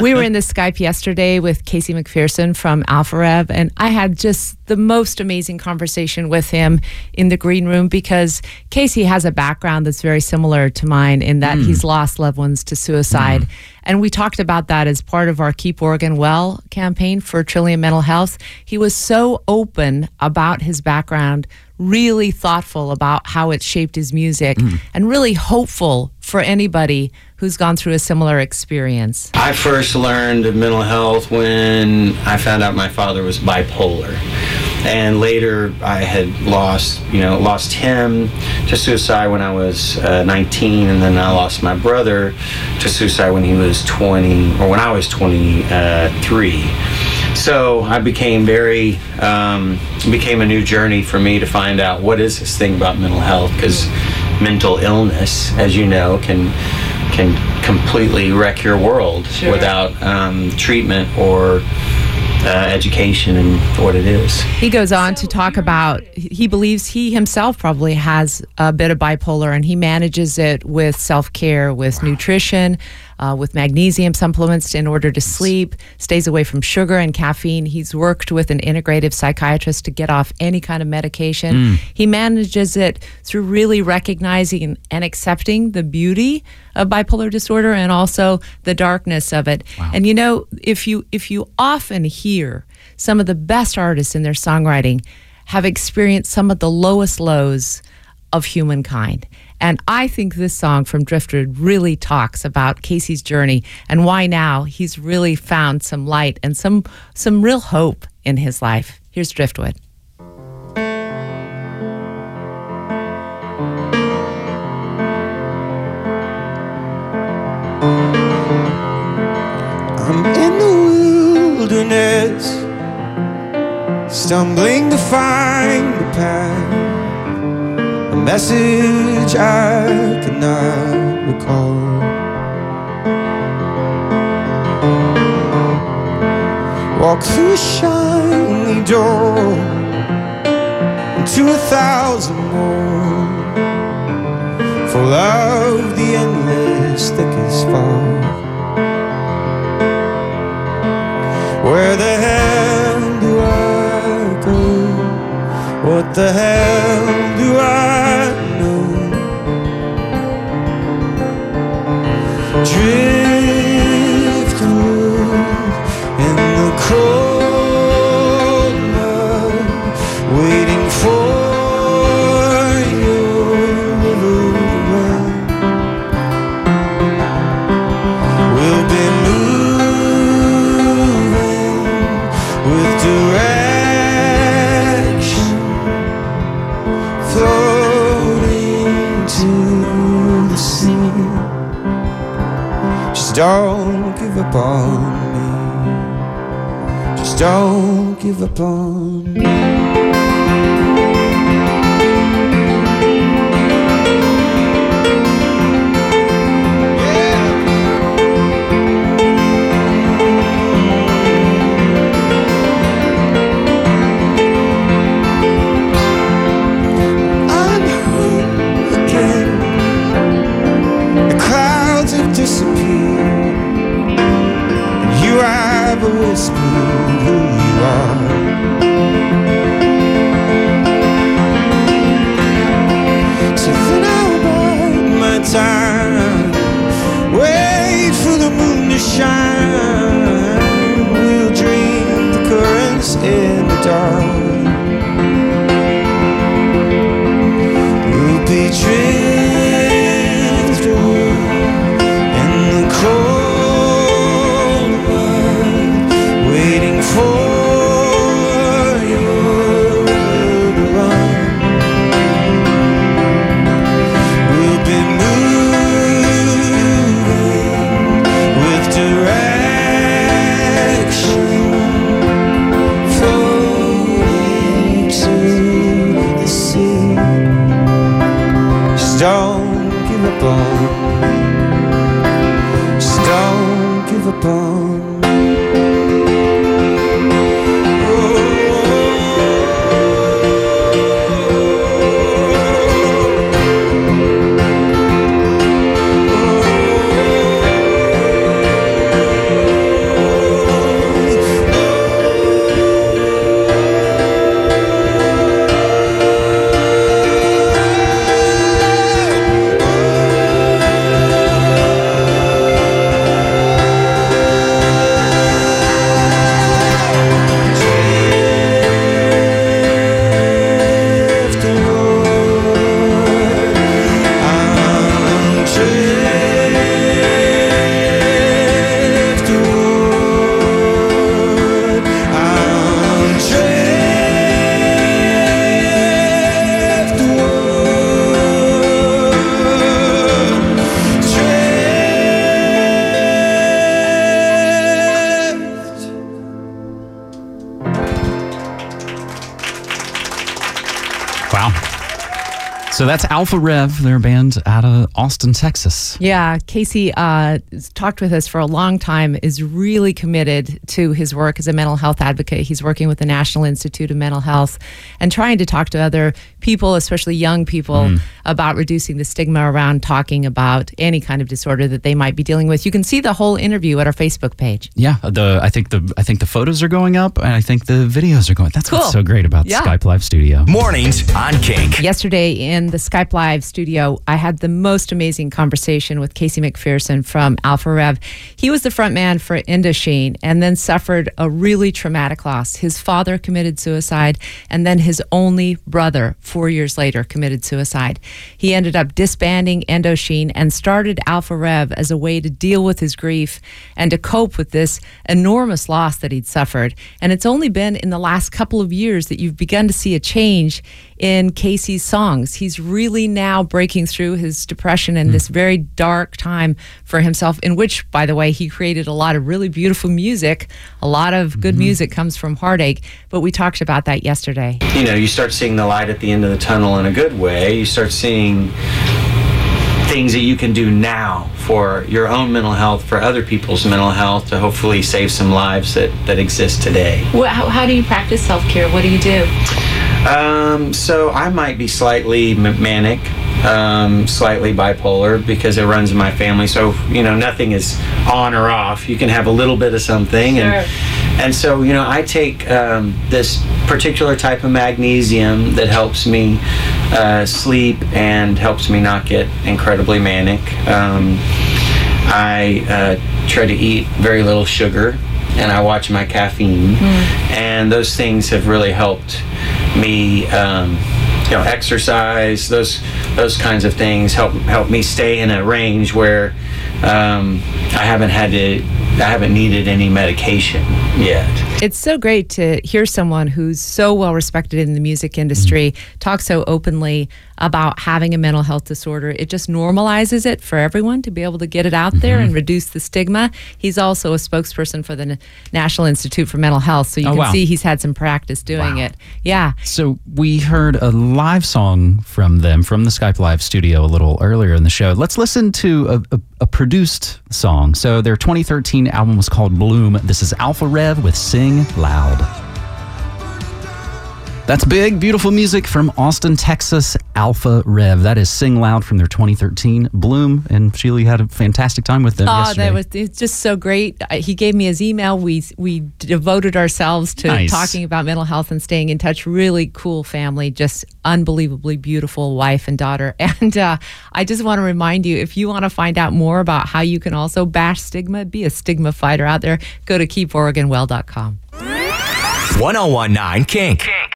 we were in the Skype yesterday with Casey McPherson from AlphaRev, and I had just the most amazing conversation with him in the green room because Casey has a background that's very similar to mine in that mm. he's lost loved ones to suicide. Mm. And we talked about that as part of our Keep Oregon Well campaign for Trillium Mental Health. He was so open about his background, really thoughtful about how it shaped his music, mm. and really hopeful for anybody who's gone through a similar experience? I first learned of mental health when I found out my father was bipolar. And later I had lost, you know, lost him to suicide when I was uh, 19, and then I lost my brother to suicide when he was 20, or when I was 23. So I became very, um, became a new journey for me to find out what is this thing about mental health, because mental illness, as you know, can can completely wreck your world sure. without um, treatment or uh, education and what it is. He goes on to talk about he believes he himself probably has a bit of bipolar and he manages it with self care, with wow. nutrition, uh, with magnesium supplements in order to sleep, stays away from sugar and caffeine. He's worked with an integrative psychiatrist to get off any kind of medication. Mm. He manages it through really recognizing and accepting the beauty of bipolar disorder and also the darkness of it. Wow. And you know, if you if you often hear some of the best artists in their songwriting have experienced some of the lowest lows of humankind. And I think this song from Driftwood really talks about Casey's journey and why now he's really found some light and some some real hope in his life. Here's Driftwood. I'm in wilderness, stumbling to find the path a message I cannot recall. Walk through a shiny door into a thousand more, full of the endless thickest fog. Where the hell do I go? What the hell don't give up on me. Just don't give up on me. disappeared. You have a whisper who you are. So then I'll bide my time. Wait for the moon to shine. We'll dream the currents in the dark. So that's Alpha Rev. They're a band out of Austin, Texas. Yeah, Casey uh, talked with us for a long time, is really committed to his work as a mental health advocate. He's working with the National Institute of Mental Health and trying to talk to other people, especially young people, mm. about reducing the stigma around talking about any kind of disorder that they might be dealing with. You can see the whole interview at our Facebook page. Yeah, the I think the I think the photos are going up and I think the videos are going. That's cool. what's so great about yeah. Skype Live Studio. Mornings on Kink. Yesterday in the Skype Live studio, I had the most amazing conversation with Casey McPherson from Alpha Rev. He was the front man for Endochine and then suffered a really traumatic loss. His father committed suicide, and then his only brother, four years later, committed suicide. He ended up disbanding Endochine and started Alpha Rev as a way to deal with his grief and to cope with this enormous loss that he'd suffered. And it's only been in the last couple of years that you've begun to see a change in Casey's songs. He's really now breaking through his depression and mm. this very dark time for himself, in which, by the way, he created a lot of really beautiful music. A lot of good mm-hmm. music comes from heartache, but we talked about that yesterday. You know, you start seeing the light at the end of the tunnel in a good way. You start seeing things that you can do now for your own mental health, for other people's mental health, to hopefully save some lives that, that exist today. Well, how, how do you practice self care? What do you do? Um, so I might be slightly manic, um, slightly bipolar because it runs in my family. So you know, nothing is on or off. You can have a little bit of something, sure. and and so you know, I take um, this particular type of magnesium that helps me uh, sleep and helps me not get incredibly manic. Um, I uh, try to eat very little sugar and I watch my caffeine, mm. and those things have really helped me. Um, you know, exercise, those those kinds of things help help me stay in a range where um, I haven't had to I haven't needed any medication yet. It's so great to hear someone who's so well respected in the music industry mm-hmm. talk so openly about having a mental health disorder. It just normalizes it for everyone to be able to get it out there mm-hmm. and reduce the stigma. He's also a spokesperson for the National Institute for Mental Health, so you oh, can wow. see he's had some practice doing wow. it. Yeah. So we heard a live song from them from the Skype Live studio a little earlier in the show. Let's listen to a, a, a produced song. So their 2013 album was called Bloom. This is Alpha Rev with Sing Loud. That's big, beautiful music from Austin, Texas, Alpha Rev. That is Sing Loud from their 2013 Bloom, and Sheila had a fantastic time with them. Oh, yesterday. that was it's just so great. He gave me his email. We we devoted ourselves to nice. talking about mental health and staying in touch. Really cool family, just unbelievably beautiful wife and daughter. And uh, I just want to remind you, if you want to find out more about how you can also bash stigma, be a stigma fighter out there, go to keeporegonwell.com. 1019 Kink. Kink.